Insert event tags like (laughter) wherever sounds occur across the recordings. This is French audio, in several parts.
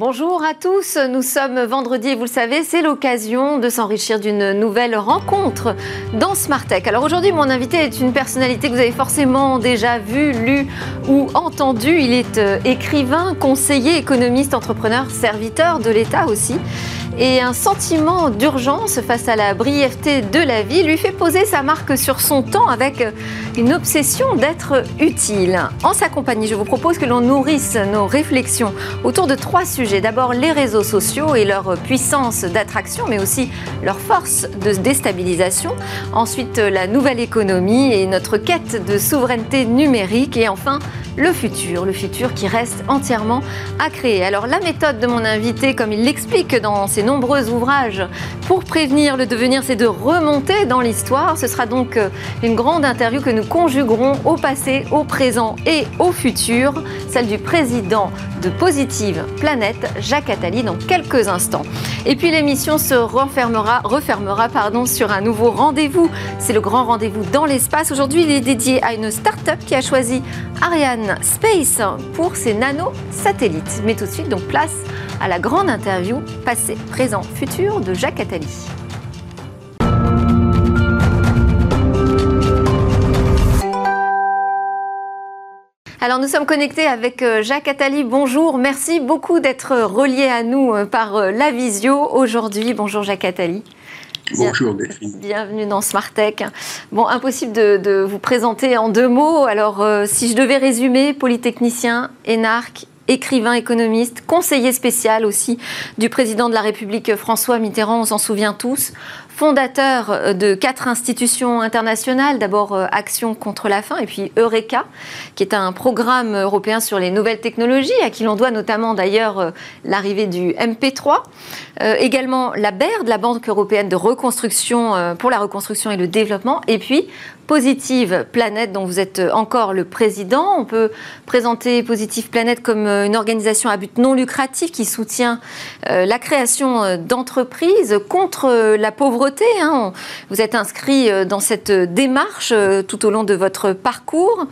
Bonjour à tous, nous sommes vendredi et vous le savez, c'est l'occasion de s'enrichir d'une nouvelle rencontre dans Smartech. Alors aujourd'hui, mon invité est une personnalité que vous avez forcément déjà vue, lue ou entendue. Il est euh, écrivain, conseiller, économiste, entrepreneur, serviteur de l'État aussi et un sentiment d'urgence face à la brièveté de la vie lui fait poser sa marque sur son temps avec une obsession d'être utile. En sa compagnie, je vous propose que l'on nourrisse nos réflexions autour de trois sujets. D'abord les réseaux sociaux et leur puissance d'attraction, mais aussi leur force de déstabilisation. Ensuite la nouvelle économie et notre quête de souveraineté numérique. Et enfin le futur, le futur qui reste entièrement à créer. Alors la méthode de mon invité, comme il l'explique dans ses nombreux ouvrages, pour prévenir le devenir, c'est de remonter dans l'histoire. Ce sera donc euh, une grande interview que nous conjuguerons au passé, au présent et au futur, celle du président de Positive Planète, Jacques Attali, dans quelques instants. Et puis l'émission se refermera, refermera pardon, sur un nouveau rendez-vous. C'est le grand rendez-vous dans l'espace. Aujourd'hui, il est dédié à une start-up qui a choisi Ariane Space pour ses nano-satellites. Mais tout de suite, donc place à la grande interview passé, présent, futur de Jacques Attali. Alors nous sommes connectés avec euh, Jacques Attali. Bonjour, merci beaucoup d'être relié à nous euh, par euh, la visio aujourd'hui. Bonjour Jacques Attali. Bonjour Delphine. Bienvenue dans Smartech. Bon, impossible de, vous présenter en deux mots. Alors, euh, si je devais résumer, polytechnicien, énarque, écrivain, économiste, conseiller spécial aussi du président de la République François Mitterrand, on s'en souvient tous, fondateur euh, de quatre institutions internationales, d'abord euh, Action contre la faim et puis Eureka, qui est un programme européen sur les nouvelles technologies, à qui l'on doit notamment d'ailleurs euh, l'arrivée du MP3. également la BERD, la Banque européenne de reconstruction pour la reconstruction et le développement, et puis Positive Planète, dont vous êtes encore le président. On peut présenter Positive Planète comme une organisation à but non lucratif qui soutient la création d'entreprises contre la pauvreté Hein. Vous êtes inscrit euh, dans cette démarche euh, tout au long de votre parcours.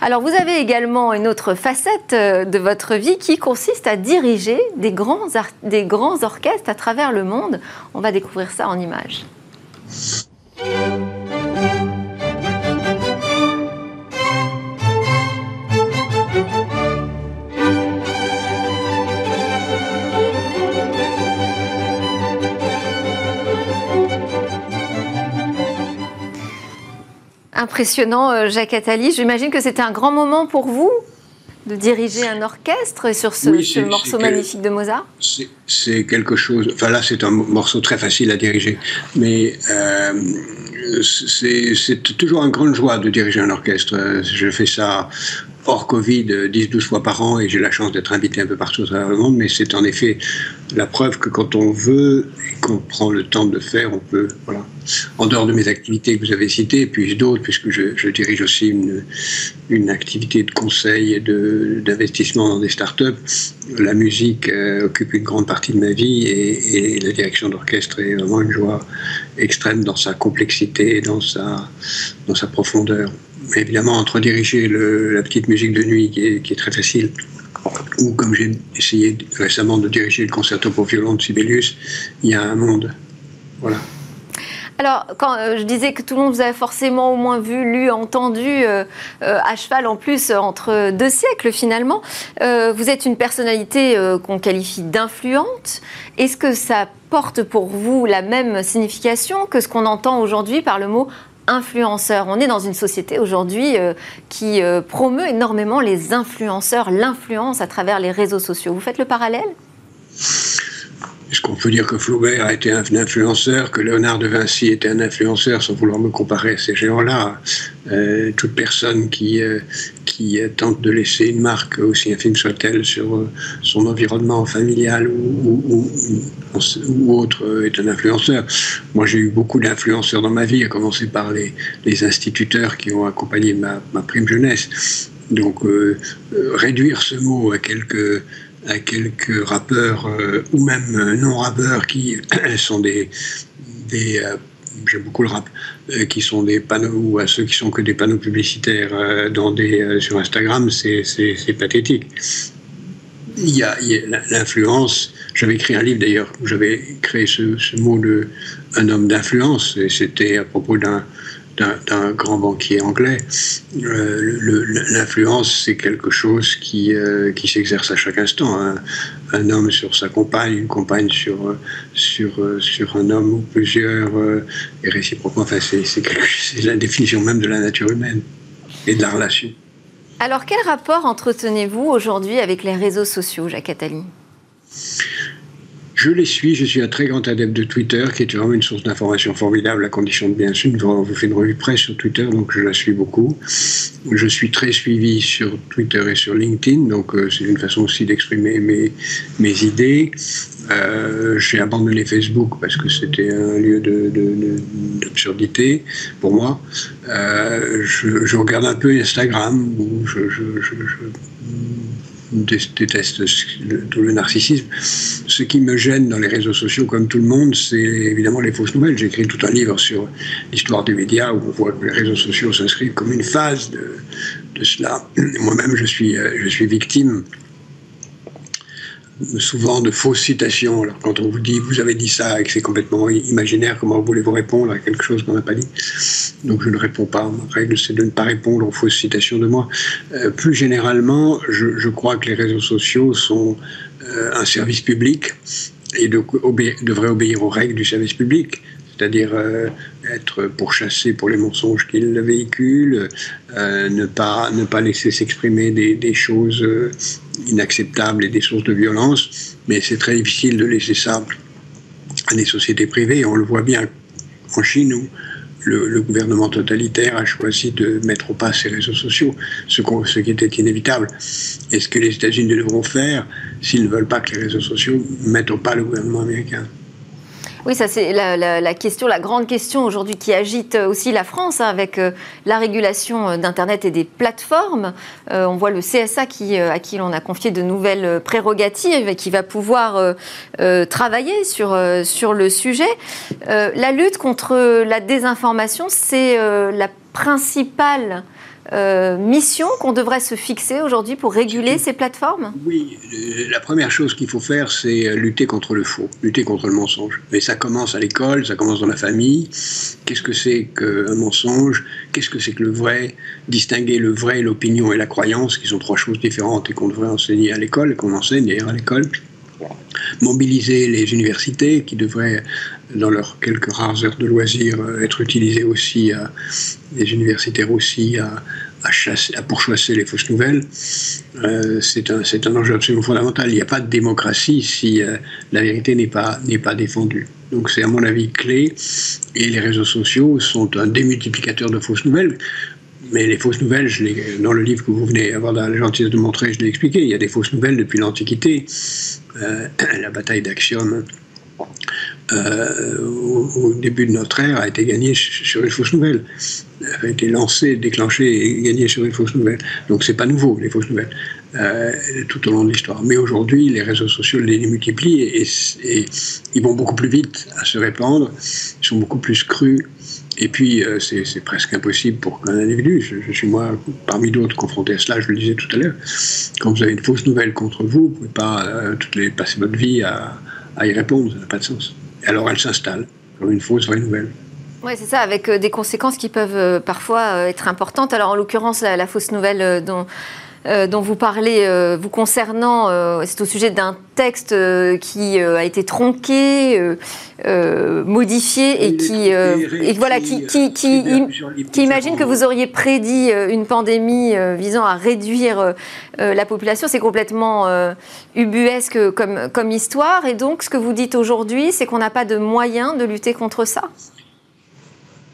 Alors vous avez également une autre facette euh, de votre vie qui consiste à diriger des grands, des grands orchestres à travers le monde. On va découvrir ça en images. Impressionnant, euh, Jacques Attali. J'imagine que c'était un grand moment pour vous de diriger un orchestre sur ce, morceau magnifique de Mozart C'est quelque chose. Enfin là, c'est un morceau très facile à diriger, mais euh, c'est toujours une grande joie de diriger un orchestre. Je fais ça hors Covid 10-12 fois par an et j'ai la chance d'être invité un peu partout à travers le monde, mais c'est en effet la preuve que quand on veut et qu'on prend le temps de le faire, on peut, voilà. En dehors de mes activités que vous avez citées, puis d'autres, puisque je, dirige aussi une, une, activité de conseil et d'investissement dans des startups, la musique euh, occupe une grande partie de ma vie et, et la direction d'orchestre est vraiment une joie extrême dans sa complexité et dans sa, dans sa profondeur évidemment, entre diriger la petite musique de nuit qui est, très facile, ou comme j'ai essayé récemment de diriger le concerto pour violon de Sibelius, il y a un monde. Voilà. Alors, quand euh, je disais que tout le monde vous a forcément au moins vu, lu, entendu, euh, euh, à cheval en plus entre deux siècles finalement, vous êtes une personnalité qu'on qualifie d'influente. Est-ce que ça porte pour vous la même signification que ce qu'on entend aujourd'hui par le mot influenceurs. On est dans une société aujourd'hui euh, qui euh, promeut énormément les influenceurs, l'influence à travers les réseaux sociaux. Vous faites le parallèle? Est-ce qu'on peut dire que Flaubert a été un influenceur, que Léonard de Vinci était un influenceur, sans vouloir me comparer à ces géants-là euh, Toute personne qui, euh, qui tente de laisser une marque, aussi infime soit-elle, sur euh, son environnement familial ou, ou, autre, est un influenceur. Moi, j'ai eu beaucoup d'influenceurs dans ma vie, à commencer par les, les instituteurs qui ont accompagné ma, ma prime jeunesse. Donc, réduire ce mot à quelques à quelques rappeurs euh, ou même euh, non-rappeurs qui (clears throat) sont des, euh, j'aime beaucoup le rap, qui sont des panneaux, ou à ceux qui sont que des panneaux publicitaires dans des, sur Instagram, c'est pathétique. il y a, l'influence. J'avais écrit un livre d'ailleurs où j'avais créé ce, mot de un homme d'influence, et c'était à propos d'un d'un grand banquier anglais. Euh, l'influence, c'est quelque chose qui, euh, qui s'exerce à chaque instant. Hein. Un homme sur sa compagne, une compagne sur, sur, sur un homme ou plusieurs, et réciproquement. Enfin, c'est la définition même de la nature humaine et de la relation. Alors, quel rapport entretenez-vous aujourd'hui avec les réseaux sociaux, Jacques Attali? Je les suis, je suis un très grand adepte de Twitter, qui est vraiment une source d'information formidable, à condition de bien suivre. On vous fait une revue presse sur Twitter, donc je la suis beaucoup. Je suis très suivi sur Twitter et sur LinkedIn, donc euh, c'est une façon aussi d'exprimer mes, mes idées. Euh, j'ai abandonné Facebook parce que c'était un lieu d'absurdité pour moi. Euh, je, regarde un peu Instagram, où je déteste tout le narcissisme. Ce qui me gêne dans les réseaux sociaux, comme tout le monde, c'est évidemment les fausses nouvelles. J'ai écrit tout un livre sur l'histoire des médias où on voit que les réseaux sociaux s'inscrivent comme une phase de, de cela. Moi-même, je suis, euh, je suis victime souvent de fausses citations. Alors, quand on vous dit vous avez dit ça et que c'est complètement imaginaire, comment voulez-vous répondre à quelque chose qu'on n'a pas dit? Donc je ne réponds pas. Ma règle, c'est de ne pas répondre aux fausses citations de moi. Euh, plus généralement, je, crois que les réseaux sociaux sont euh, un service public et devraient obéir aux règles du service public c'est-à-dire euh, être pourchassé pour les mensonges qu'il véhicule, euh, ne, pas, ne pas laisser s'exprimer des, choses inacceptables et des sources de violence. Mais c'est très difficile de laisser ça à des sociétés privées. On le voit bien en Chine où le, gouvernement totalitaire a choisi de mettre au pas ces réseaux sociaux, ce, ce qui était inévitable. Et ce que les États-Unis devront faire s'ils ne veulent pas que les réseaux sociaux mettent au pas le gouvernement américain? Oui, ça c'est la, question, la grande question aujourd'hui qui agite aussi la France hein, avec euh, la régulation euh, d'Internet et des plateformes. Euh, on voit le CSA qui, à qui l'on a confié de nouvelles prérogatives et qui va pouvoir travailler sur, sur le sujet. la lutte contre la désinformation, c'est la principale euh, mission qu'on devrait se fixer aujourd'hui pour réguler ces plateformes? Oui, euh, la première chose qu'il faut faire, c'est lutter contre le faux, lutter contre le mensonge. Et ça commence à l'école, ça commence dans la famille. Qu'est-ce que c'est qu'un mensonge? Qu'est-ce que c'est que le vrai? Distinguer le vrai, l'opinion et la croyance, qui sont trois choses différentes et qu'on devrait enseigner à l'école, qu'on enseigne d'ailleurs à l'école mobiliser les universités qui devraient, dans leurs quelques rares heures de loisirs, euh, être utilisées aussi, à, les universitaires aussi, à, à, chasser, à pourchasser les fausses nouvelles. Euh, c'est un, un, enjeu absolument fondamental. Il n'y a pas de démocratie si euh, la vérité n'est pas, pas défendue. Donc c'est à mon avis clé. Et les réseaux sociaux sont un démultiplicateur de fausses nouvelles. Mais les fausses nouvelles, dans le livre que vous venez avoir la gentillesse de montrer, je l'ai expliqué, il y a des fausses nouvelles depuis l'Antiquité. Euh, (clears throat) la bataille d'Axiom euh, au, début de notre ère a été gagnée sur une fausse nouvelle, a été lancée, déclenchée et gagnée sur une fausse nouvelle. Donc c'est pas nouveau les fausses nouvelles euh, tout au long de l'histoire. Mais aujourd'hui, les réseaux sociaux les multiplient et, et, ils vont beaucoup plus vite à se répandre, ils sont beaucoup plus crus et puis, euh, c'est presque impossible pour qu'un individu, je, suis moi parmi d'autres confronté à cela, je le disais tout à l'heure, quand vous avez une fausse nouvelle contre vous, vous ne pouvez pas euh, passer votre vie à, y répondre, ça n'a pas de sens. Et alors elle s'installe comme une fausse vraie nouvelle. Oui, c'est ça, avec euh, des conséquences qui peuvent parfois être importantes. Alors, en l'occurrence, la, fausse nouvelle dont euh, dont vous parlez euh, vous concernant, euh, c'est au sujet d'un texte qui a été tronqué, modifié et qui, et voilà, qui, qui, qui, imagine que vous auriez prédit une pandémie visant à réduire la population. C'est complètement ubuesque comme, comme histoire. Et donc, ce que vous dites aujourd'hui, c'est qu'on n'a pas de moyens de lutter contre ça?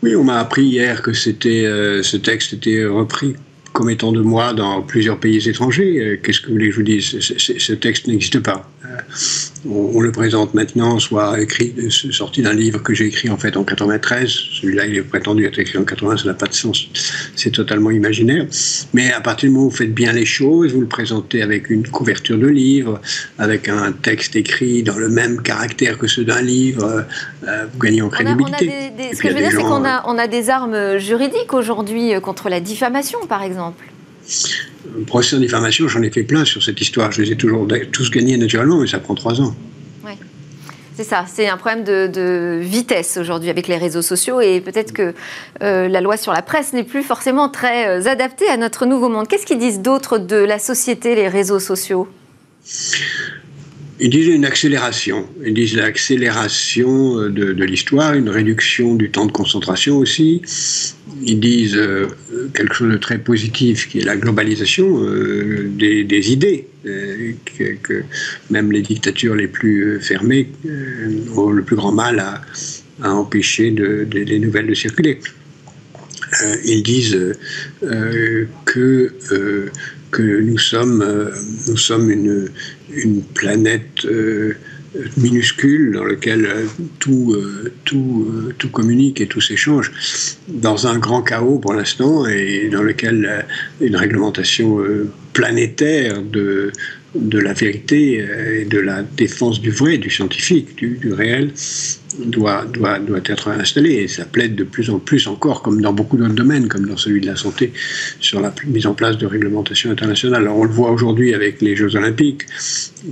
Oui, on m'a appris hier que c'était, ce texte était repris comme étant de moi dans plusieurs pays étrangers. Euh, qu'est-ce que vous voulez que je vous dise? Ce texte n'existe pas. Euh, on, le présente maintenant, soit écrit, sorti d'un livre que j'ai écrit en fait en 93. Celui-là, il est prétendu être écrit en 80, ça n'a pas de sens. C'est totalement imaginaire. Mais à partir du moment où vous faites bien les choses, vous le présentez avec une couverture de livre, avec un texte écrit dans le même caractère que ceux d'un livre, euh, vous gagnez en crédibilité. ce que je veux dire, c'est qu'on a, on a des armes juridiques aujourd'hui contre la diffamation, par exemple. Procès en diffamation, j'en ai fait plein sur cette histoire. Je les ai toujours tous gagnés naturellement, mais ça prend trois ans. C'est ça, c'est un problème de, vitesse aujourd'hui avec les réseaux sociaux et peut-être que euh, la loi sur la presse n'est plus forcément très euh, adaptée à notre nouveau monde. Qu'est-ce qu'ils disent d'autres de la société, les réseaux sociaux? Ils disent une accélération. Ils disent l'accélération euh, de, l'histoire, une réduction du temps de concentration aussi. Ils disent euh, quelque chose de très positif qui est la globalisation euh, des, idées, que, même les dictatures les plus fermées ont le plus grand mal à, empêcher des nouvelles de circuler. ils disent que que nous sommes, euh, nous sommes une, une planète euh, minuscule dans laquelle euh, tout, tout, tout communique et tout s'échange, dans un grand chaos pour l'instant et dans lequel une réglementation planétaire de, de la vérité et de la défense du vrai, du scientifique, du, réel, doit, doit, doit être installé. Et ça plaide de plus en plus encore, comme dans beaucoup d'autres domaines, comme dans celui de la santé, sur la mise en place de réglementations internationales. Alors on le voit aujourd'hui avec les Jeux olympiques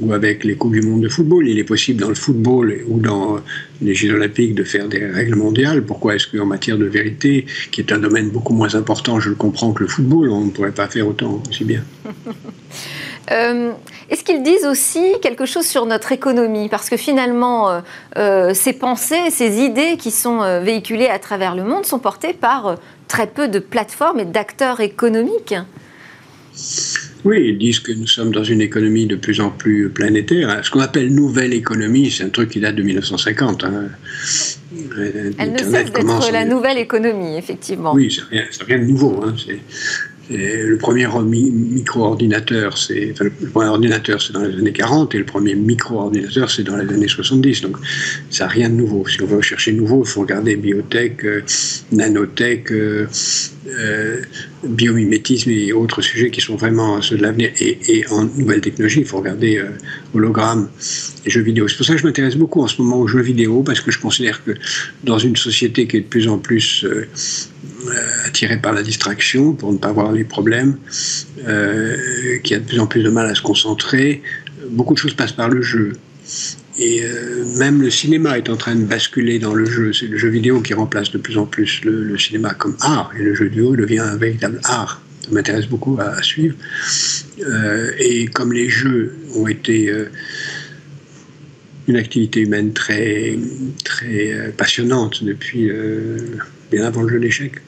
ou avec les Coupes du monde de football. Il est possible dans le football ou dans les Jeux olympiques de faire des règles mondiales. Pourquoi est-ce qu'en matière de vérité, qui est un domaine beaucoup moins important, je le comprends, que le football, on ne pourrait pas faire autant aussi bien? (laughs) Euh, est-ce qu'ils disent aussi quelque chose sur notre économie? Parce que finalement, euh, euh, ces pensées, ces idées qui sont véhiculées à travers le monde sont portées par très peu de plateformes et d'acteurs économiques. Oui, ils disent que nous sommes dans une économie de plus en plus planétaire. Ce qu'on appelle nouvelle économie, c'est un truc qui date de 1950. Hein. Elle ne cesse d'être la nouvelle économie, effectivement. Oui, c'est rien, rien, de nouveau. Hein le premier micro-ordinateur, c'est le premier ordinateur, c'est dans les années 40 et le premier micro-ordinateur, c'est dans les années 70. Donc, ça n'a rien de nouveau. Si on veut chercher nouveau, il faut regarder biotech, euh, nanotech, euh, euh, biomimétisme et autres sujets qui sont vraiment ceux de l'avenir. Et, en nouvelle technologie, il faut regarder hologramme et jeux vidéo. C'est pour ça que je m'intéresse beaucoup en ce moment aux jeux vidéo parce que je considère que dans une société qui est de plus en plus euh, attiré par la distraction pour ne pas voir les problèmes, euh, qui a de plus en plus de mal à se concentrer. Beaucoup de choses passent par le jeu. Et euh, même le cinéma est en train de basculer dans le jeu. C'est le jeu vidéo qui remplace de plus en plus le, cinéma comme art. Et le jeu vidéo devient un véritable art. Ça m'intéresse beaucoup à, suivre. et comme les jeux ont été une activité humaine très, très passionnante depuis bien avant le jeu d'échecs,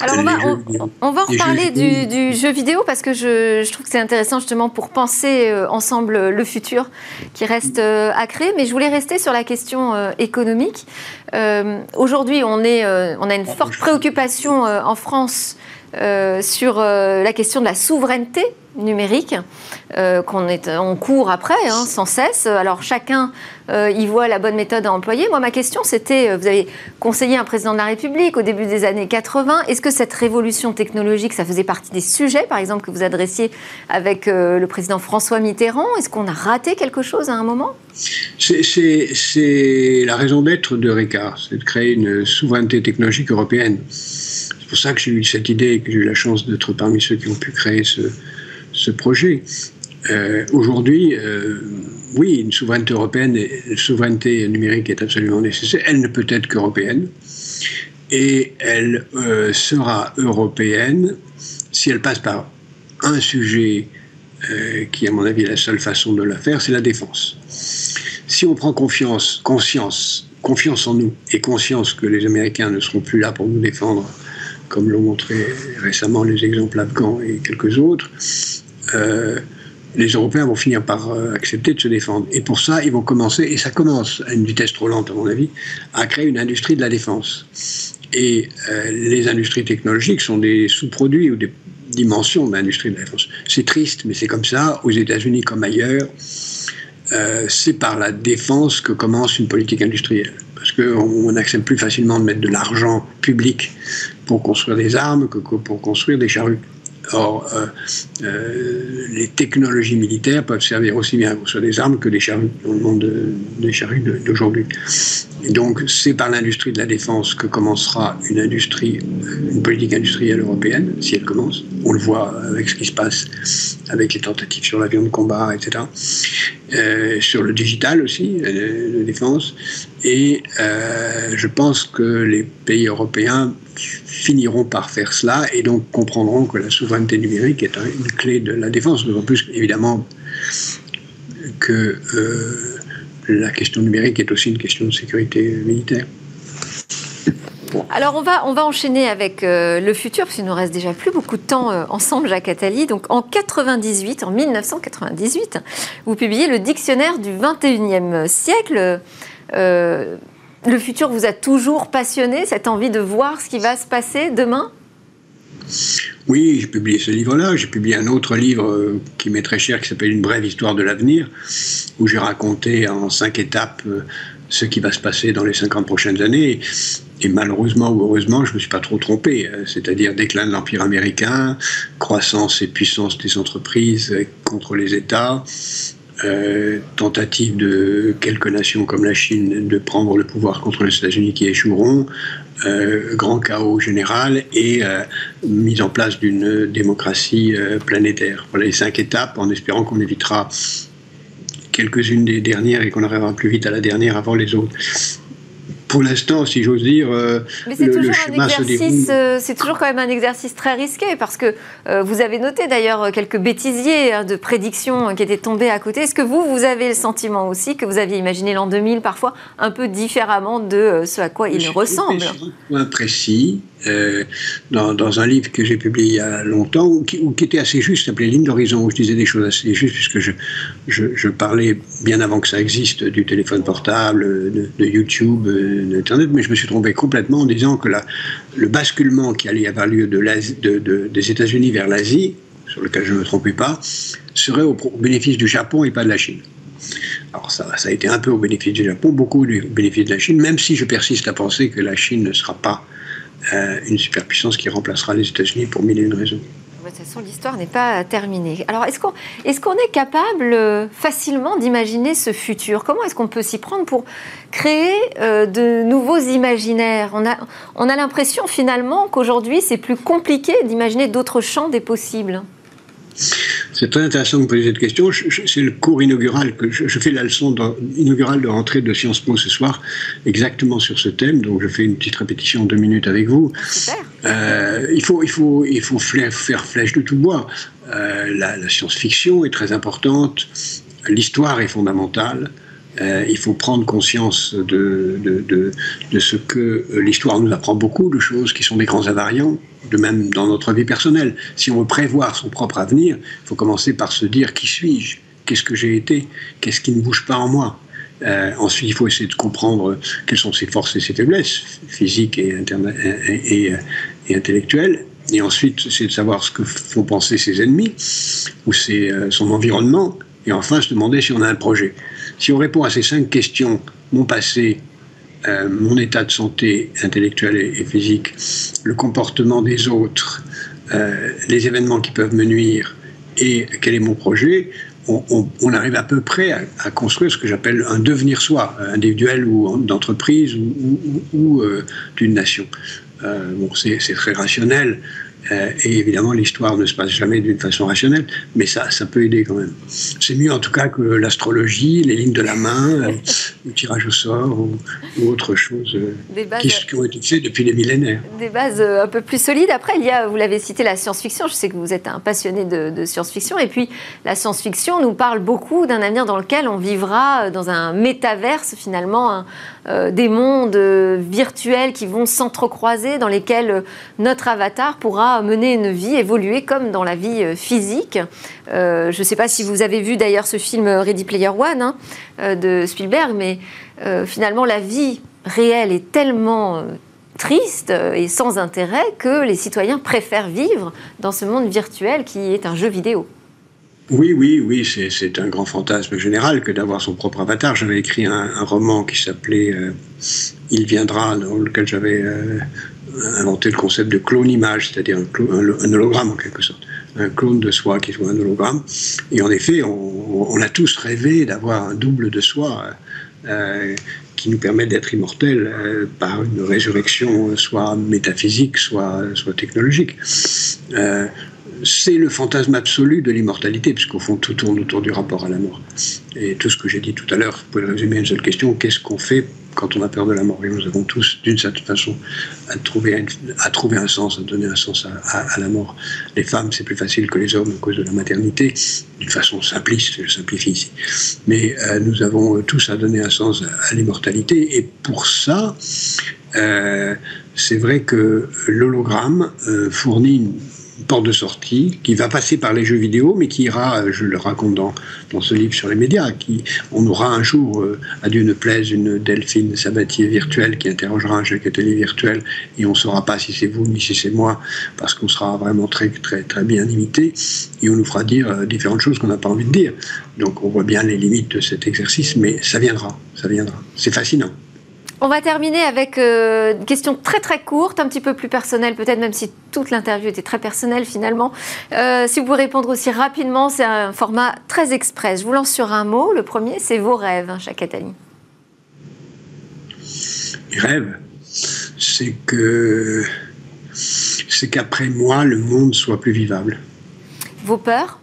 alors on va, on, va reparler du, jeu vidéo parce que je, trouve que c'est intéressant justement pour penser euh, ensemble le futur qui reste euh, à créer. Mais je voulais rester sur la question euh, économique. Aujourd'hui, on, est, on a une forte préoccupation en France sur la question de la souveraineté numérique euh, qu'on est on court après hein, sans cesse. Alors chacun euh, y voit la bonne méthode à employer. Moi, ma question, c'était, euh, vous avez conseillé un président de la République au début des années 80. Est-ce que cette révolution technologique, ça faisait partie des sujets, par exemple, que vous adressiez avec le président François Mitterrand? Est-ce qu'on a raté quelque chose à un moment? C'est la raison d'être de Ricard, c'est de créer une souveraineté technologique européenne. C'est pour ça que j'ai eu cette idée et que j'ai eu la chance d'être parmi ceux qui ont pu créer ce, ce projet. Euh, aujourd'hui, euh, oui, une souveraineté européenne, une souveraineté numérique est absolument nécessaire. Elle ne peut être qu'européenne. Et elle euh, sera européenne si elle passe par un sujet qui, à mon avis, est la seule façon de la faire, c'est la défense. Si on prend confiance, conscience, confiance en nous et conscience que les Américains ne seront plus là pour nous défendre, comme l'ont montré récemment les exemples afghans et quelques autres, euh, les Européens vont finir par euh, accepter de se défendre. Et pour ça, ils vont commencer, et ça commence à une vitesse trop lente à mon avis, à créer une industrie de la défense. Et euh, les industries technologiques sont des sous-produits ou des dimensions de l'industrie de la défense. C'est triste, mais c'est comme ça, aux États-Unis comme ailleurs. c'est par la défense que commence une politique industrielle. Parce qu'on accepte plus facilement de mettre de l'argent public pour construire des armes que pour construire des charrues. Or, les technologies militaires peuvent servir aussi bien sur des armes que des charrues dans le monde des charrues d'aujourd'hui. Donc, c'est par l'industrie de la défense que commencera une industrie, une politique industrielle européenne, si elle commence. On le voit avec ce qui se passe avec les tentatives sur l'avion de combat, etc. Euh, sur le digital aussi, euh, de défense. Et euh, je pense que les pays européens finiront par faire cela et donc comprendront que la souveraineté numérique est une clé de la défense. D'autant plus, évidemment, que la question numérique est aussi une question de sécurité militaire. Alors on va, on va enchaîner avec euh, le futur, parce qu'il nous reste déjà plus beaucoup de temps euh, ensemble, Jacques Attali. Donc en 98, en 1998, vous publiez le dictionnaire du 21e siècle. Euh, le futur vous a toujours passionné, cette envie de voir ce qui va se passer demain? Oui, j'ai publié ce livre-là. J'ai publié un autre livre qui m'est très cher, qui s'appelle Une brève histoire de l'avenir, où j'ai raconté en cinq étapes ce qui va se passer dans les 50 prochaines années. Et malheureusement ou heureusement, je ne me suis pas trop trompé. Euh, c'est-à-dire déclin de l'Empire américain, croissance et puissance des entreprises contre les États, euh, tentative de quelques nations comme la Chine de prendre le pouvoir contre les États-Unis qui échoueront, euh, grand chaos général et mise en place d'une démocratie planétaire. Voilà les cinq étapes en espérant qu'on évitera quelques-unes des dernières et qu'on arrivera plus vite à la dernière avant les autres pour l'instant, si j'ose dire, euh, Mais c'est toujours un exercice, euh, c'est toujours quand même un exercice très risqué parce que euh, vous avez noté d'ailleurs quelques bêtisiers hein, de prédictions qui étaient tombés à côté. Est-ce que vous, vous avez le sentiment aussi que vous aviez imaginé l'an 2000 parfois un peu différemment de ce à quoi il ressemble? Un point précis, euh, dans, un livre que j'ai publié il y a longtemps, ou qui, était assez juste, s'appelait Ligne d'horizon, où je disais des choses assez justes, puisque je, je, parlais bien avant que ça existe du téléphone portable, de, de YouTube, euh, d'Internet, mais je me suis trompé complètement en disant que le basculement qui allait avoir lieu de de, de, des États-Unis vers l'Asie, sur lequel je ne me trompais pas, serait au, bénéfice du Japon et pas de la Chine. Alors ça, a été un peu au bénéfice du Japon, beaucoup au bénéfice de la Chine, même si je persiste à penser que la Chine ne sera pas euh, une superpuissance qui remplacera les États-Unis pour mille et une raisons. De toute façon, l'histoire n'est pas terminée. Alors, est-ce qu'on est, est, capable euh, facilement d'imaginer ce futur? Comment est-ce qu'on peut s'y prendre pour créer euh, de nouveaux imaginaires? On a, on a l'impression finalement qu'aujourd'hui, c'est plus compliqué d'imaginer d'autres champs des possibles. C'est très intéressant de me poser cette question. C'est le cours inaugural que je, fais la leçon inaugurale de rentrée de Sciences Po ce soir, exactement sur ce thème. Donc, je fais une petite répétition en deux minutes avec vous. Euh, il faut, il faut, il faut faire flèche de tout bois. Euh, la, science-fiction est très importante. L'histoire est fondamentale. Euh, il faut prendre conscience de, ce que l'histoire nous apprend beaucoup de choses qui sont des grands invariants de même dans notre vie personnelle. Si on veut prévoir son propre avenir, il faut commencer par se dire qui suis-je? Qu'est-ce que j'ai été? Qu'est-ce qui ne bouge pas en moi? Euh, ensuite, il faut essayer de comprendre quelles sont ses forces et ses faiblesses, physiques et, et, intellectuelles. Et ensuite, c'est de savoir ce que font penser ses ennemis ou ses, euh, son environnement. Et enfin, se demander si on a un projet. Si on répond à ces cinq questions, mon passé, euh, mon état de santé intellectuelle et, physique, le comportement des autres, euh, les événements qui peuvent me nuire et quel est mon projet, on, arrive à peu près à, construire ce que j'appelle un devenir soi, individuel ou d'entreprise ou, euh, d'une nation. bon, c'est très rationnel, euh, et évidemment, l'histoire ne se passe jamais d'une façon rationnelle, mais ça, ça peut aider quand même. C'est mieux en tout cas que l'astrologie, les lignes de la main, euh, le tirage au sort ou, autre chose euh, qui, ont été faites depuis des millénaires. Des bases un peu plus solides. Après, il y a, vous l'avez cité, la science-fiction. Je sais que vous êtes un passionné de, de science-fiction. Et puis, la science-fiction nous parle beaucoup d'un avenir dans lequel on vivra dans un métaverse, finalement, un, euh, des mondes virtuels qui vont s'entrecroiser, dans lesquels notre avatar pourra mener une vie, évoluer comme dans la vie physique. je ne sais pas si vous avez vu d'ailleurs ce film Ready Player One hein, de Spielberg, mais finalement la vie réelle est tellement triste et sans intérêt que les citoyens préfèrent vivre dans ce monde virtuel qui est un jeu vidéo. Oui, oui, oui, c'est un grand fantasme général que d'avoir son propre avatar. J'avais écrit un, roman qui s'appelait euh, Il viendra, dans lequel j'avais euh, inventé le concept de clone image, c'est-à-dire un, hologramme en quelque sorte. un clone de soi qui soit un hologramme. Et en effet, on, a tous rêvé d'avoir un double de soi euh, qui nous permet d'être immortels euh, par une résurrection soit métaphysique, soit, technologique. Euh, c'est le fantasme absolu de l'immortalité, puisqu'au fond, tout tourne autour du rapport à la mort. Et tout ce que j'ai dit tout à l'heure, vous pouvez le résumer à une seule question qu'est-ce qu'on fait quand on a peur de la mort. Et nous avons tous, d'une certaine façon, à trouver, à trouver un sens, à donner un sens à, la mort. Les femmes, c'est plus facile que les hommes à cause de la maternité, d'une façon simpliste, je simplifie ici. Mais euh, nous avons tous à donner un sens à, l'immortalité. Et pour ça, euh, c'est vrai que l'hologramme euh, fournit porte de sortie qui va passer par les jeux vidéo, mais qui ira, euh, je le raconte dans, dans ce livre sur les médias, qui, on aura un jour, euh, à Dieu ne plaise, une Delphine Sabatier virtuelle qui interrogera un Jacques Attali virtuel, et on ne saura pas si c'est vous ni si c'est moi, parce qu'on sera vraiment très, très, très bien imité, et on nous fera dire euh, différentes choses qu'on n'a pas envie de dire. Donc on voit bien les limites de cet exercice, mais ça viendra, ça viendra. C'est fascinant. On va terminer avec euh, une question très très courte, un petit peu plus personnelle peut-être, même si toute l'interview était très personnelle finalement. Euh, si vous pouvez répondre aussi rapidement, c'est un format très express. Je vous lance sur un mot. Le premier, c'est vos rêves, hein, Attali. Mes rêves, c'est que c'est qu'après moi, le monde soit plus vivable. Vos peurs?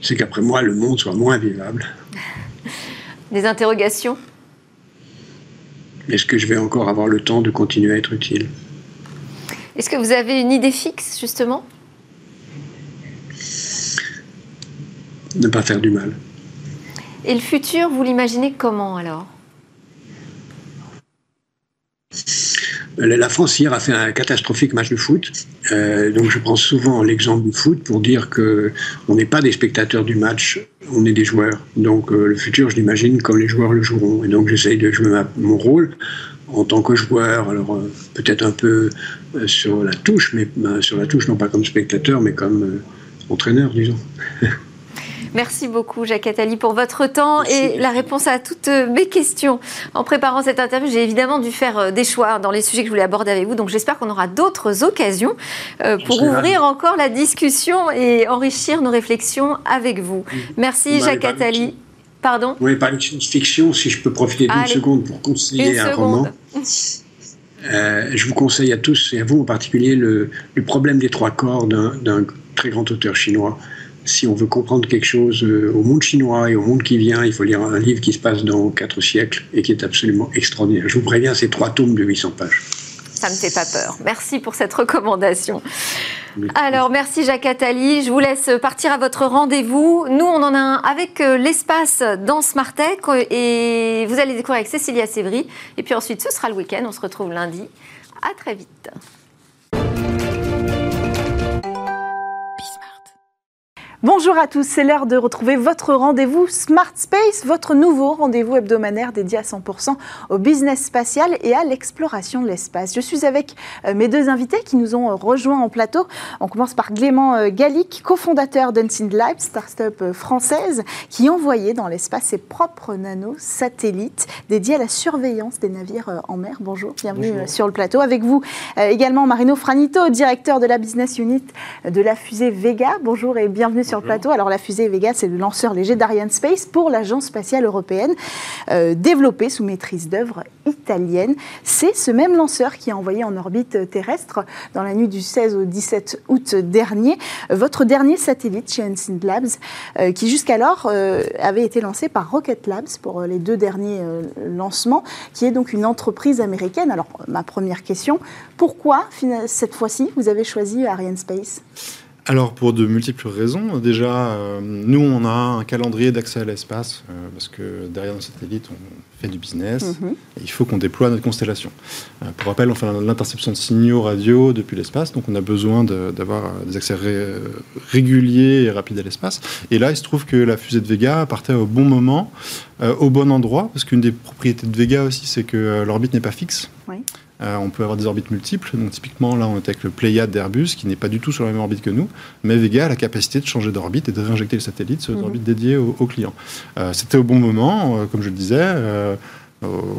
C'est qu'après moi, le monde soit moins vivable. Des interrogations? Est-ce que je vais encore avoir le temps de continuer à être utile? Est-ce que vous avez une idée fixe, justement? Ne pas faire du mal. Et le futur, vous l'imaginez comment alors? La France hier a fait un catastrophique match de foot. Euh, donc je prends souvent l'exemple du foot pour dire que on n'est pas des spectateurs du match, on est des joueurs. Donc euh, le futur, je l'imagine comme les joueurs le joueront. Et donc j'essaye de jouer mon rôle en tant que joueur. Alors euh, peut-être un peu sur la touche, mais sur la touche non pas comme spectateur, mais comme entraîneur, disons. (laughs) Merci beaucoup, Jacques Attali, pour votre temps et la réponse à toutes mes questions. En préparant cette interview, j'ai évidemment dû faire euh, des choix dans les sujets que je voulais aborder avec vous. Donc, j'espère qu'on aura d'autres occasions euh, pour ouvrir encore la discussion et enrichir nos réflexions avec vous. Merci, Jacques Attali. Pardon? Oui, par une fiction, si je peux profiter d'une seconde pour conseiller un roman. (laughs) Euh, je vous conseille à tous et à vous en particulier le, le problème des trois corps d'un très grand auteur chinois si on veut comprendre quelque chose euh, au monde chinois et au monde qui vient, il faut lire un livre qui se passe dans quatre siècles et qui est absolument extraordinaire. Je vous préviens, c'est trois tomes de 800 pages. Ça ne me fait pas peur. Merci pour cette recommandation. Alors, merci Jacques Attali. Je vous laisse partir à votre rendez-vous. Nous, on en a un avec euh, l'espace dans Smartech et vous allez découvrir avec Cécilia Sévry. Et puis ensuite, ce sera le week-end. On se retrouve lundi. À très vite. Bonjour à tous, c'est l'heure de retrouver votre rendez-vous Smart Space, votre nouveau rendez-vous hebdomadaire dédié à 100% au business spatial et à l'exploration de l'espace. Je suis avec euh, mes deux invités qui nous ont rejoints en plateau. On commence par Clément euh, Gallic, cofondateur d'Unseen Live, start-up euh, française, qui envoyait dans l'espace ses propres nanosatellites dédiés à la surveillance des navires en mer. Bonjour, bienvenue sur le plateau. Avec vous également Marino Franito, directeur de la business unit de la fusée Vega. Bonjour et bienvenue sur le plateau. Alors la fusée Vega, c'est le lanceur léger d'Ariane Space pour l'Agence spatiale européenne, euh, développé sous maîtrise d'œuvre italienne. C'est ce même lanceur qui a envoyé en orbite terrestre dans la nuit du 16 au 17 août dernier votre dernier satellite chez Unseen Labs, euh, qui jusqu'alors euh, avait été lancé par Rocket Labs pour les deux derniers lancements, qui est donc une entreprise américaine. Alors ma première question, pourquoi cette fois-ci vous avez choisi Ariane Space? Alors pour de multiples raisons. Déjà, euh, nous on a un calendrier d'accès à l'espace euh, parce que derrière nos satellites on fait du business. Mhm. et il faut qu'on déploie notre constellation. Euh, pour rappel, on fait l'interception de signaux radio depuis l'espace, donc on a besoin d'avoir des accès réguliers et rapides à l'espace. Et là, il se trouve que la fusée de Vega partait au bon moment, au bon endroit, parce qu'une des propriétés de Vega aussi, c'est que l'orbite n'est pas fixe. Oui. Euh, on peut avoir des orbites multiples. Donc, typiquement, là, on est avec le Pléiade d'Airbus, qui n'est pas du tout sur la même orbite que nous. Mais Vega a la capacité de changer d'orbite et de réinjecter le satellite sur une mhm. orbite dédiée au, client. Euh, c'était au bon moment, euh, comme je le disais.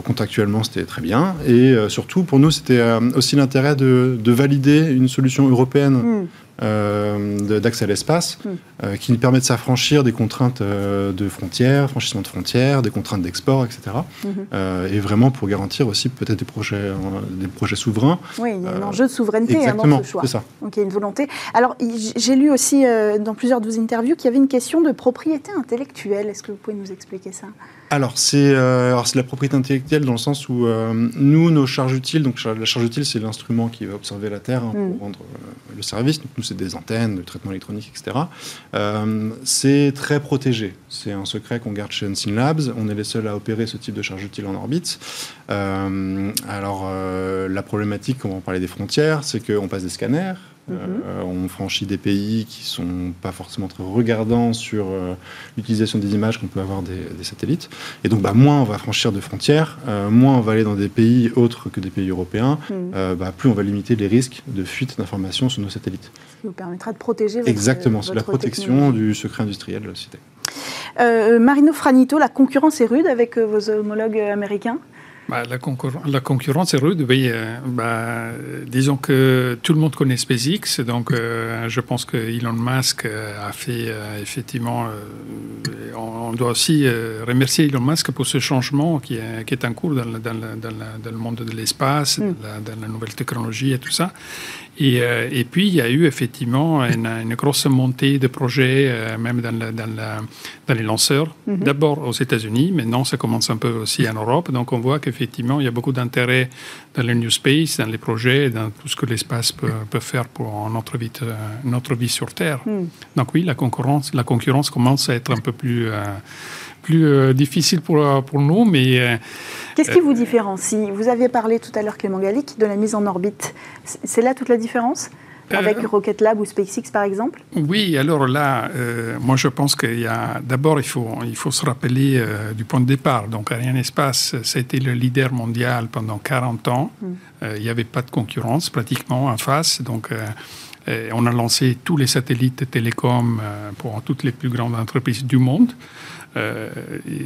contractuellement, c'était très bien. Et surtout, pour nous, c'était aussi l'intérêt de, valider une solution européenne. Mhm. d'accès à l'espace hmm. qui nous permet de s'affranchir des contraintes de frontières, franchissement de frontières, des contraintes d'export, etc. Hmm. et vraiment pour garantir aussi peut-être des projets, des projets souverains. Oui, il y a un enjeu de souveraineté exactement, dans ce choix. ça. Donc il y a une volonté. Alors j'ai lu aussi dans plusieurs de vos interviews qu'il y avait une question de propriété intellectuelle. Est-ce que vous pouvez nous expliquer ça? Alors c'est euh, la propriété intellectuelle dans le sens où euh, nous nos charges utiles donc la charge utile c'est l'instrument qui va observer la Terre hein, pour mm. rendre euh, le service donc nous c'est des antennes, le traitement électronique etc. Euh, c'est très protégé c'est un secret qu'on garde chez Unseen Labs on est les seuls à opérer ce type de charge utile en orbite. alors la problématique on va parler des frontières c'est qu'on passe des scanners euh, on franchit des pays qui sont pas forcément très regardants sur euh, l'utilisation des images qu'on peut avoir des, satellites. Et donc, bah, moins on va franchir de frontières, euh, moins on va aller dans des pays autres que des pays européens, mhm. bah, plus on va limiter les risques de fuite d'informations sur nos satellites. Ce qui vous permettra de protéger votre Exactement, c'est la protection du secret industriel de la cité. Marino Franito, la concurrence est rude avec vos homologues américains? Bah, la, la, concurrence est rude, oui. Euh, bah, disons que tout le monde connaît SpaceX, donc euh, je pense que Elon Musk euh, a fait effectivement. On, doit aussi remercier Elon Musk pour ce changement qui est, qui est en cours dans, dans, dans, le monde de l'espace, mm. dans, la nouvelle technologie et tout ça. Et, et, puis, il y a eu effectivement une, une grosse montée de projets, même dans, dans, les lanceurs. Mm-hmm. D'abord aux États-Unis, maintenant ça commence un peu aussi en Europe. Donc, on voit que effectivement, il y a beaucoup d'intérêt dans le New Space, dans les projets, dans tout ce que l'espace peut, faire pour notre vie, euh, notre vie sur Terre. Hmm. Donc oui, la concurrence, la concurrence commence à être un peu plus, euh, plus euh, difficile pour, pour nous, mais... Qu'est-ce qui vous différencie? Vous aviez parlé tout à l'heure, Clément Gallic, de la mise en orbite. C'est là toute la différence? Avec euh, Rocket Lab ou SpaceX, par exemple? Oui, alors là, euh, moi je pense qu'il y a. D'abord, il faut, il faut se rappeler euh, du point de départ. Donc, Ariane Espace, ça a été le leader mondial pendant 40 ans. Hmm. il n'y avait pas de concurrence pratiquement en face. Donc, on a lancé tous les satellites télécoms pour toutes les plus grandes entreprises du monde. Euh,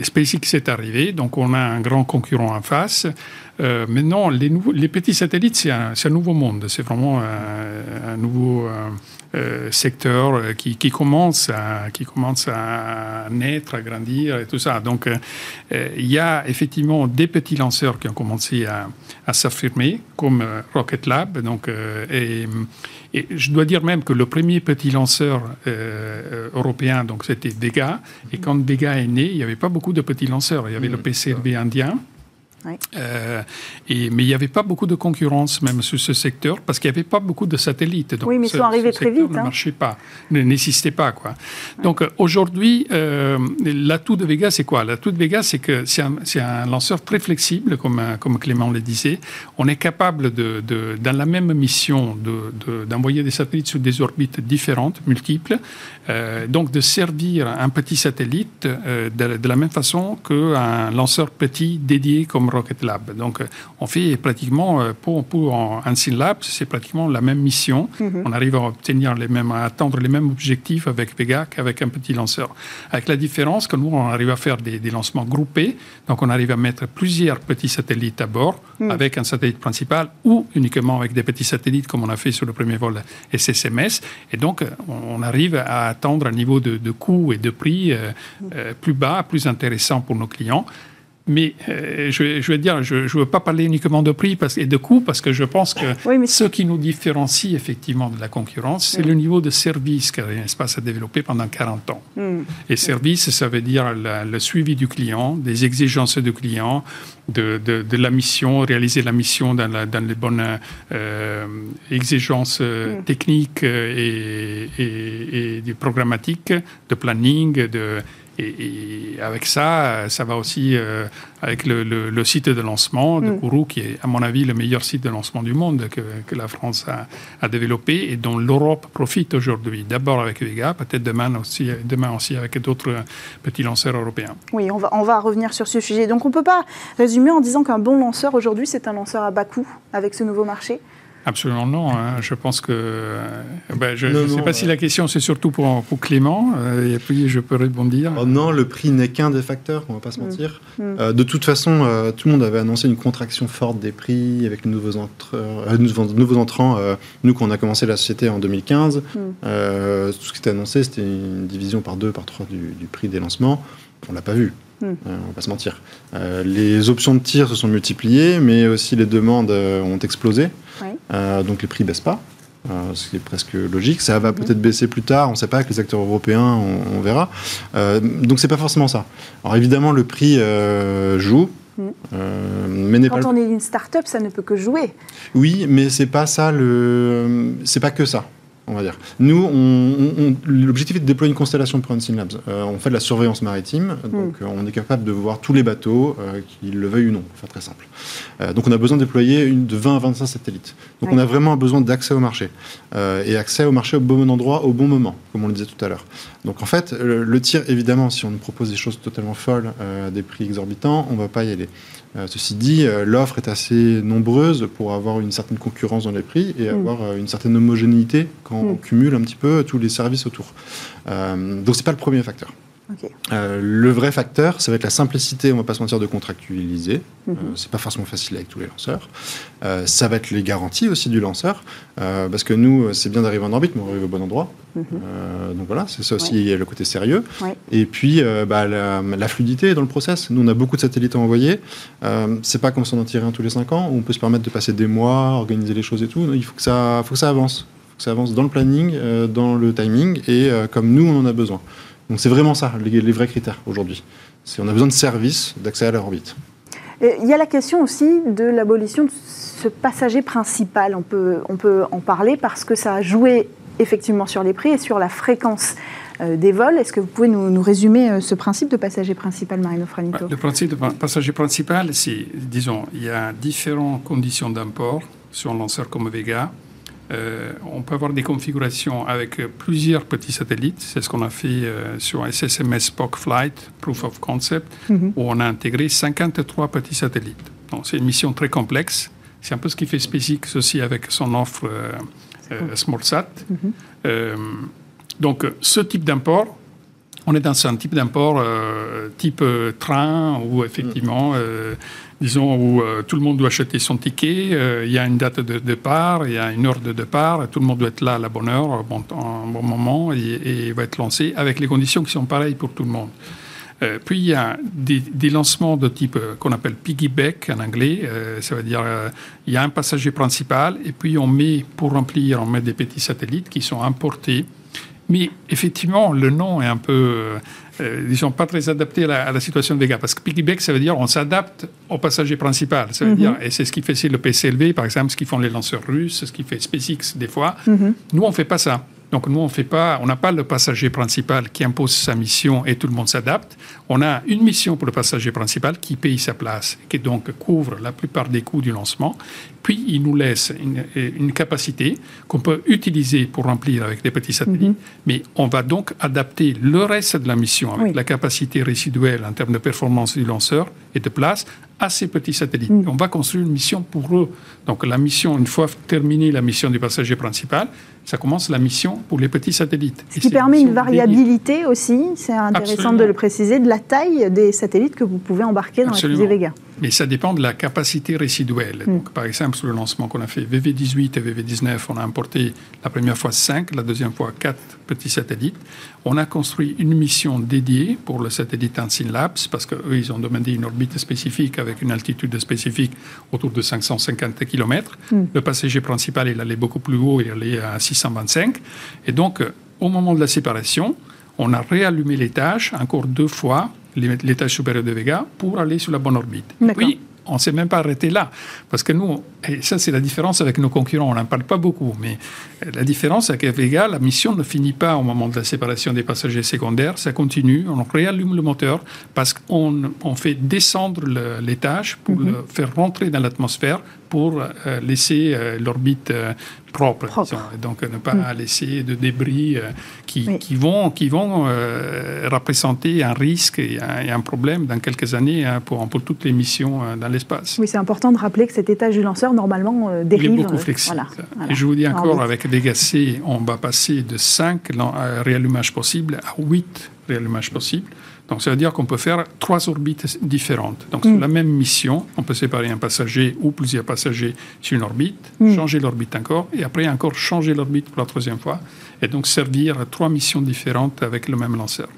SpaceX est arrivé, donc on a un grand concurrent en face. Euh, maintenant, les, petits satellites, c'est un, nouveau monde. C'est vraiment un, nouveau euh, secteur qui, commence à, qui commence à naître, à grandir et tout ça. Donc, il y a effectivement des petits lanceurs qui ont commencé à, s'affirmer, comme Rocket Lab. Donc, et je dois dire même que le premier petit lanceur euh, européen, donc c'était Vega. Et quand Vega est né, il n'y avait pas beaucoup de petits lanceurs. Il y avait le mm. PCRB Euh, et, mais il n'y avait pas beaucoup de concurrence même sur ce secteur parce qu'il n'y avait pas beaucoup de satellites. Donc oui, mais ils sont arrivés très vite. ne hein. marchait pas, n'existait pas. Quoi. Donc euh, aujourd'hui, euh, l'atout de Vega, c'est quoi? L'atout de Vega, c'est que c'est un, un, lanceur très flexible, comme, comme Clément le disait. On est capable, de, de dans la même mission, d'envoyer de, des satellites sur des orbites différentes, multiples, donc de servir un petit satellite de, de, la même façon qu'un lanceur petit dédié comme Rocket Lab. Donc, euh, on fait pratiquement, euh, pour, pour Unseen Labs, c'est pratiquement la même mission. Mhm. On arrive à obtenir les mêmes, à atteindre les mêmes objectifs avec Vega qu'avec un petit lanceur. Avec la différence que nous, on arrive à faire des, lancements groupés. Donc, on arrive à mettre plusieurs petits satellites à bord mhm. avec un satellite principal ou uniquement avec des petits satellites comme on a fait sur le premier vol SSMS. Et donc, on arrive à atteindre un niveau de, de coût et de prix euh, mhm. plus bas, plus intéressant pour nos clients. Mais euh, je, je, veux dire, je ne veux pas parler uniquement de prix parce, et de coût, parce que je pense que ce qui nous différencie effectivement de la concurrence, c'est le niveau de service qu'Arianespace a développé pendant 40 ans. Hmm. Et service, ça veut dire le suivi du client, des exigences du client, de, de, de, la mission, réaliser la mission dans, la, dans les bonnes euh, exigences euh, hmm. techniques et, et, et, programmatiques, de planning, de et, avec ça, ça va aussi euh, avec le, site de lancement de mm. Kourou, qui est, à mon avis, le meilleur site de lancement du monde que, que la France a, développé et dont l'Europe profite aujourd'hui. D'abord avec Vega, peut-être demain aussi, demain aussi avec d'autres petits lanceurs européens. Oui, on va, on va revenir sur ce sujet. Donc on ne peut pas résumer en disant qu'un bon lanceur aujourd'hui, c'est un lanceur à bas coût avec ce nouveau marché Absolument non. Hein. Je pense que. Euh, ben, je ne sais pas si la question c'est surtout pour, pour Clément, euh, et puis je peux rebondir. Oh non, le prix n'est qu'un des facteurs, on ne va pas se mm. mentir. Mm. Euh, de toute façon, tout le monde avait annoncé une contraction forte des prix avec les nouveaux, nouveaux entrants. nous, quand on a commencé la société en 2015, mm. tout ce qui était annoncé, c'était une division par deux, par trois du, du prix des lancements. On ne l'a pas vu. Hmm. Euh, on va pas se mentir. Euh, les options de tir se sont multipliées, mais aussi les demandes euh, ont explosé. donc les prix baissent pas. ce qui est presque logique. Ça va hmm. peut-être baisser plus tard, on ne sait pas, avec les acteurs européens, on, verra. donc c'est pas forcément ça. Alors évidemment, le prix joue. Hmm. mais Quand on est une start-up, ça ne peut que jouer. Oui, mais c'est pas ça le. C'est pas que ça on va dire. Nous, l'objectif est de déployer une constellation de Protein Labs. Euh, on fait de la surveillance maritime, hmm. donc euh, on est capable de voir tous les bateaux, euh, qu'ils le veuillent ou non, pour faire très simple. donc on a besoin de déployer une, de 20 à 25 satellites. Donc on a vraiment besoin d'accès au marché. et accès au marché au bon endroit, au bon moment, comme on le disait tout à l'heure. Donc en fait, le, tir, évidemment, si on nous propose des choses totalement folles, à des prix exorbitants, on ne va pas y aller. Euh, ceci dit, euh, l'offre est assez nombreuse pour avoir une certaine concurrence dans les prix et mm. avoir euh, une certaine homogénéité quand on mm. cumule un petit peu tous les services autour. donc c'est pas le premier facteur. Euh, le vrai facteur, ça va être la simplicité, on va pas se mentir, de contractualiser. Mhm. Euh, c'est pas forcément facile avec tous les lanceurs. Euh, ça va être les garanties aussi du lanceur, parce que nous, c'est bien d'arriver en orbite, mais on arrive au bon endroit. Mhm. donc voilà, c'est ça aussi le côté sérieux. Et puis bah, la, fluidité dans le process. Nous, on a beaucoup de satellites à envoyer. c'est pas comme si on en tirait un tous les 5 ans, où on peut se permettre de passer des mois, organiser les choses et tout. Il faut que ça, faut que ça avance. faut que ça avance dans le planning, dans le timing, et comme nous, on en a besoin. Donc c'est vraiment ça, les, vrais critères aujourd'hui. On a besoin de services, d'accès à l'orbite. Il y a la question aussi de l'abolition de ce passager principal. On peut, on peut en parler parce que ça a joué effectivement sur les prix et sur la fréquence euh, des vols. Est-ce que vous pouvez nous, résumer euh, ce principe de passager principal, Marino Franito Le principe de passager principal, c'est, disons, il y a différentes conditions d'import sur un lanceur comme Vega. Euh, on peut avoir des configurations avec plusieurs petits satellites. C'est ce qu'on a fait euh, sur SSMS Spock Flight, Proof of Concept, mhm. où on a intégré 53 petits satellites. C'est une mission très complexe. C'est un peu ce qui fait SpaceX aussi avec son offre euh, SmallSat. Mhm. donc, ce type d'import, on est dans un type d'import type train où effectivement disons, où euh, tout le monde doit acheter son ticket, euh, il y a une date de départ, il y a une heure de départ, tout le monde doit être là à la bonne heure, au bon, bon moment, et, va être lancé avec les conditions qui sont pareilles pour tout le monde. Euh, puis il y a des, lancements de type qu'on appelle piggyback en anglais, ça veut dire il y a un passager principal et puis on met pour remplir on met des petits satellites qui sont importés. Mais effectivement, le nom est un peu euh, disons, pas très adaptés à la, situation de Vega. Parce que piggyback, ça veut dire on s'adapte au passager principal. Ça veut mhm. dire, et c'est ce qui fait le PCLV, par exemple, ce qu'ils font les lanceurs russes, ce qui fait SpaceX des fois. Mhm. Nous, on ne fait pas ça. Donc nous, on fait pas, on n'a pas le passager principal qui impose sa mission et tout le monde s'adapte. On a une mission pour le passager principal qui paye sa place, qui donc couvre la plupart des coûts du lancement. Puis il nous laisse une, capacité qu'on peut utiliser pour remplir avec des petits satellites. Mhm. Mais on va donc adapter le reste de la mission avec la capacité résiduelle en termes de performance du lanceur et de place à ces petits satellites. Mhm. On va construire une mission pour eux. Donc la mission, une fois terminée la mission du passager principal, ça commence la mission pour les petits satellites. Ce qui permet une variabilité aussi, c'est intéressant de le préciser, de la taille des satellites que vous pouvez embarquer dans la fusée Vega. Mais ça dépend de la capacité résiduelle. Hmm. Donc, par exemple, sur le lancement qu'on a fait VV18 et VV19, on a importé la première fois 5, la deuxième fois 4 petits satellites. On a construit une mission dédiée pour le satellite Unseen Labs parce qu'eux, ils ont demandé une orbite spécifique avec une altitude spécifique autour de 550 km. Hmm. Le passager principal, il allait beaucoup plus haut, il allait à 625. Et donc, au moment de la séparation, on a réallumé les tâches encore deux fois l'étage supérieur de Vega pour aller sur la bonne orbite. Puis, on ne s'est même pas arrêté là. Parce que nous, et ça c'est la différence avec nos concurrents, on n'en parle pas beaucoup, mais euh, la différence qu'avec Vega, la mission ne finit pas au moment de la séparation des passagers secondaires, ça continue, on réallume le moteur parce qu'on on fait descendre l'étage pour mhm. le faire rentrer dans l'atmosphère pour laisser l'orbite propre, et donc ne pas mm. laisser de débris qui, qui, vont, qui vont représenter un risque et un, problème dans quelques années hein, pour, pour toutes les missions dans l'espace. Oui, c'est important de rappeler que cet étage du lanceur, normalement, dérive. Il est beaucoup flexible. Et je vous dis encore, avec Vega C, on va passer de 5 réallumages possibles à 8 réallumages possibles. Donc, ça veut dire qu'on peut faire trois orbites différentes. Donc, sur mm. la même mission, on peut séparer un passager ou plusieurs passagers sur une orbite, mm. changer l'orbite encore, et après encore changer l'orbite pour la troisième fois, et donc servir à trois missions différentes avec le même lanceur.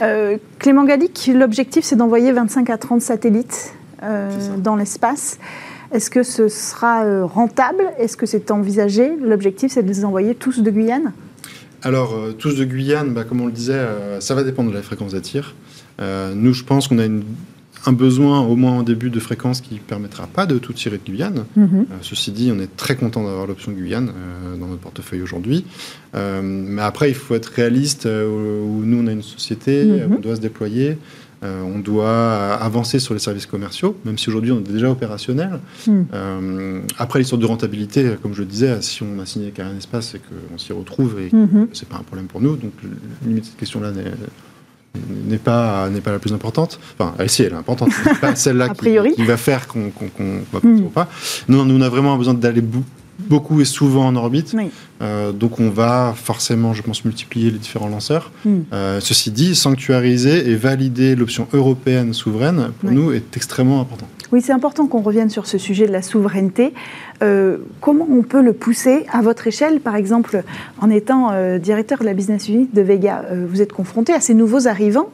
Euh, Clément Gadic, l'objectif, c'est d'envoyer 25 à 30 satellites euh, dans l'espace. Est-ce que ce sera euh, rentable? Est-ce que c'est envisagé? L'objectif, c'est de les envoyer tous de Guyane? Alors, euh, tous de Guyane, bah, comme on le disait, euh, ça va dépendre de la fréquence des tirs. Euh, nous, je pense qu'on a un besoin, au moins en début, de fréquence qui ne permettra pas de tout tirer de Guyane. Mhm. ceci dit, on est très content d'avoir l'option Guyane dans notre portefeuille aujourd'hui. mais après, il faut être réaliste, où, nous, on a une société, mhm. on doit se déployer. Euh, on doit avancer sur les services commerciaux, même si aujourd'hui on est déjà opérationnel. Hmm. Euh, après, l'histoire de rentabilité, comme je le disais, si on a signé avec un espace et qu'on s'y retrouve, et hmm. c'est pas un problème pour nous. Donc, limite, cette question-là n'est pas n'est pas la plus importante. Enfin, elle, si, elle est importante. C'est pas (laughs) celle-là qui, va faire qu'on va hmm. pas. Non, nous, on a vraiment besoin d'aller beaucoup et souvent en orbite. Euh, donc on va forcément, je pense, multiplier les différents lanceurs. Hmm. Euh, ceci dit, sanctuariser et valider l'option européenne souveraine, pour nous, est extrêmement important. Oui, c'est important qu'on revienne sur ce sujet de la souveraineté. Euh, comment on peut le pousser à votre échelle Par exemple, en étant directeur de la business unit de Vega, vous êtes confronté à ces nouveaux arrivants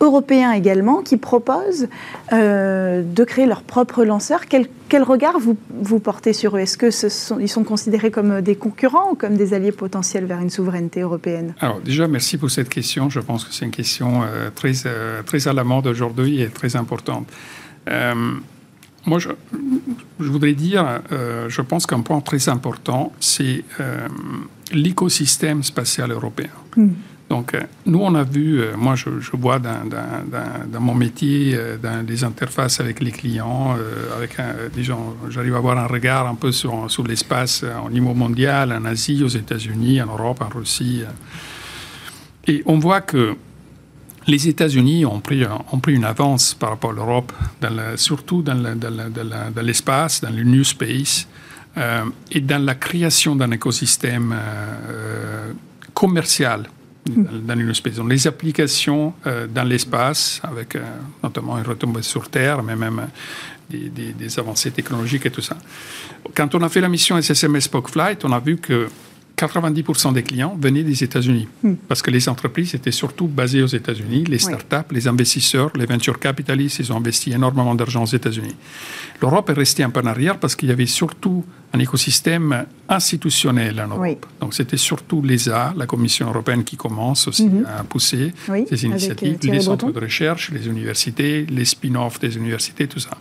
européens également qui proposent euh, de créer leur propre lanceur. Quel, quel regard vous, vous, portez sur eux? Est-ce qu'ils sont, sont considérés comme des concurrents ou comme des alliés potentiels vers une souveraineté européenne? Alors déjà, merci pour cette question. Je pense que c'est une question euh, très, euh, très à la mode aujourd'hui et très importante. moi, je, je, voudrais dire, je pense qu'un point très important, c'est l'écosystème spatial européen. Hmm. Donc, euh, nous, on a vu, euh, moi, je, vois dans, mon métier, euh, dans les interfaces avec les clients, avec disons, j'arrive à avoir un regard un peu sur, l'espace au niveau mondial, en Asie, aux États-Unis, en Europe, en Russie. Et on voit que les États-Unis ont pris une avance par rapport à l'Europe, surtout dans, l'espace, dans le New Space, et dans la création d'un écosystème commercial dans une espèce. les applications euh, dans l'espace, avec euh, notamment une retombée sur Terre, mais même euh, des, avancées technologiques et tout ça. Quand on a fait la mission SSM Spock Flight, on a vu que 90% des clients venaient des États-Unis, hmm. parce que les entreprises étaient surtout basées aux États-Unis, les startups, les investisseurs, les venture capitalists, ils ont investi énormément d'argent aux États-Unis. L'Europe est restée un peu en arrière parce qu'il y avait surtout un écosystème institutionnel en Europe. Donc c'était surtout l'ESA, la Commission européenne, qui commence aussi mhm. à pousser ces initiatives, les centres de recherche, les universités, les spin-offs des universités, tout ça.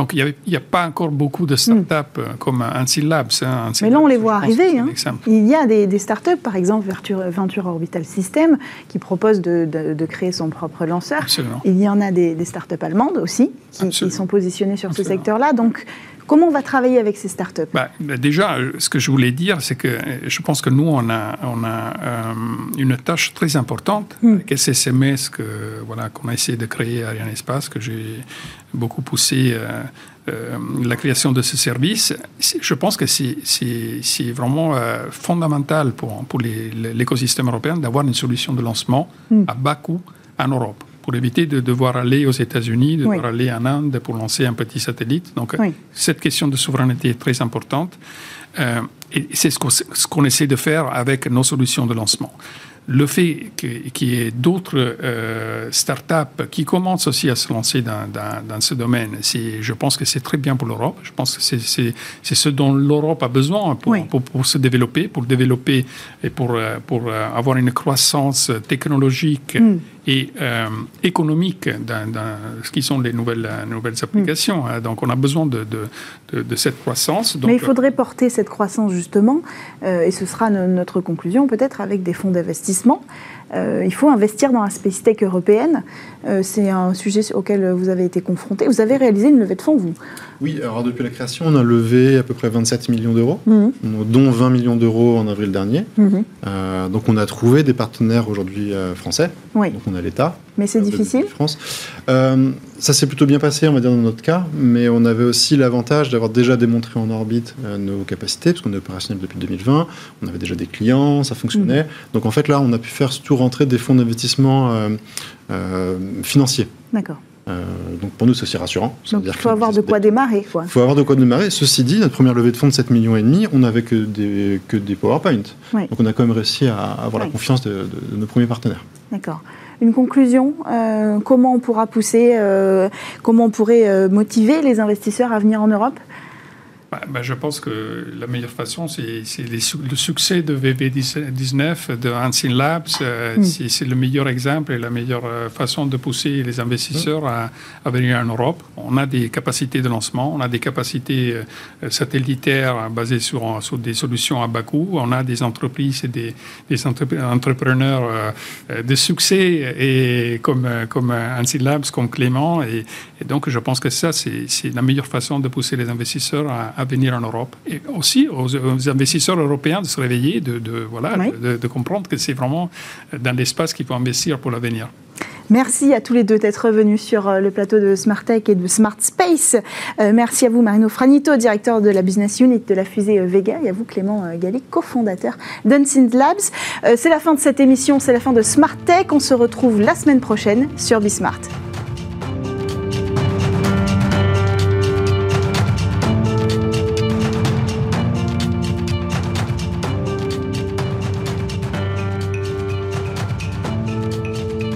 Donc, il n'y a, pas encore beaucoup de startups up hmm. comme Ansil Labs. Hein, Mais là, on les voit arriver. Hein. Il y a des, des startups, par exemple Venture, Orbital System, qui propose de, créer son propre lanceur. Il y en a des, des startups allemandes aussi, qui, sont positionnées sur ce secteur-là. Donc, Comment on va travailler avec ces startups bah, Déjà, ce que je voulais dire, c'est que je pense que nous, on a, on a euh, une tâche très importante hmm. avec SSMS que, voilà, qu'on a essayé de créer à Espace, que j'ai beaucoup poussé euh, euh, la création de ce service. Je pense que c'est, c'est, vraiment fondamental pour, pour l'écosystème européen d'avoir une solution de lancement hmm. à bas coût en Europe pour éviter de devoir aller aux États-Unis, de devoir aller en Inde pour lancer un petit satellite. Donc, cette question de souveraineté est très importante. Euh, et c'est ce qu'on essaie de faire avec nos solutions de lancement le fait qu'il y ait d'autres euh, startups qui commencent aussi à se lancer dans, ce domaine, je pense que c'est très bien pour l'Europe. Je pense que c'est ce dont l'Europe a besoin pour, pour, se développer, pour développer et pour, euh, pour avoir une croissance technologique mm. Et économique dans, ce qui sont les nouvelles, nouvelles applications. Mm. Donc on a besoin de, de, de, cette croissance. Mais il faudrait porter cette croissance justement, et ce sera notre conclusion peut-être avec des fonds d'investissement euh, il faut investir dans la space tech européenne. Euh, c'est un sujet auquel vous avez été confronté. Vous avez réalisé une levée de fonds, vous Oui, alors depuis la création, on a levé à peu près 27 millions d'euros, mhm. dont 20 millions d'euros en avril dernier. Mhm. Euh, donc on a trouvé des partenaires aujourd'hui français. Oui. Donc on a l'État. Mais c'est difficile France. Ça s'est plutôt bien passé, on va dire, dans notre cas, mais on avait aussi l'avantage d'avoir déjà démontré en orbite nos capacités, parce qu'on est opérationnel depuis 2020, on avait déjà des clients, ça fonctionnait. Mhm. Donc en fait là, on a pu faire surtout rentrer des fonds d'investissement financiers. D'accord. Euh, donc pour nous, c'est aussi rassurant. Donc il faut avoir de quoi démarrer. Il faut avoir de quoi démarrer. Ceci dit, notre première levée de fonds de 7 millions et demi, on n'avait que des, que des PowerPoint. Donc on a quand même réussi à avoir la confiance de, nos premiers partenaires. D'accord. Une conclusion, euh, comment on pourra pousser, euh, comment on pourrait motiver les investisseurs à venir en Europe? Bah, bah, je pense que la meilleure façon, c'est le succès de VB19, de Hansen Labs. Euh, mm. C'est le meilleur exemple et la meilleure euh, façon de pousser les investisseurs à, venir en Europe. On a des capacités de lancement, on a des capacités euh, satellitaires basées sur, sur, des solutions à bas coût, on a des entreprises et des, des entrepreneurs de succès et comme, comme Labs, comme Clément. Et, et donc, je pense que ça, c'est la meilleure façon de pousser les investisseurs à à venir en Europe. Et aussi aux, investisseurs européens de se réveiller, de, voilà, de, comprendre que c'est vraiment dans l'espace qu'il faut investir pour l'avenir. Merci à tous les deux d'être venus sur euh, le plateau de Smart Tech et de Smart Space. Euh, merci à vous Marino Franito, directeur de la business unit de la fusée euh, Vega, et à vous Clément Gallic, cofondateur d'Unsynth Labs. c'est la fin de cette émission, c'est la fin de Smart Tech. On se retrouve la semaine prochaine sur Bismart.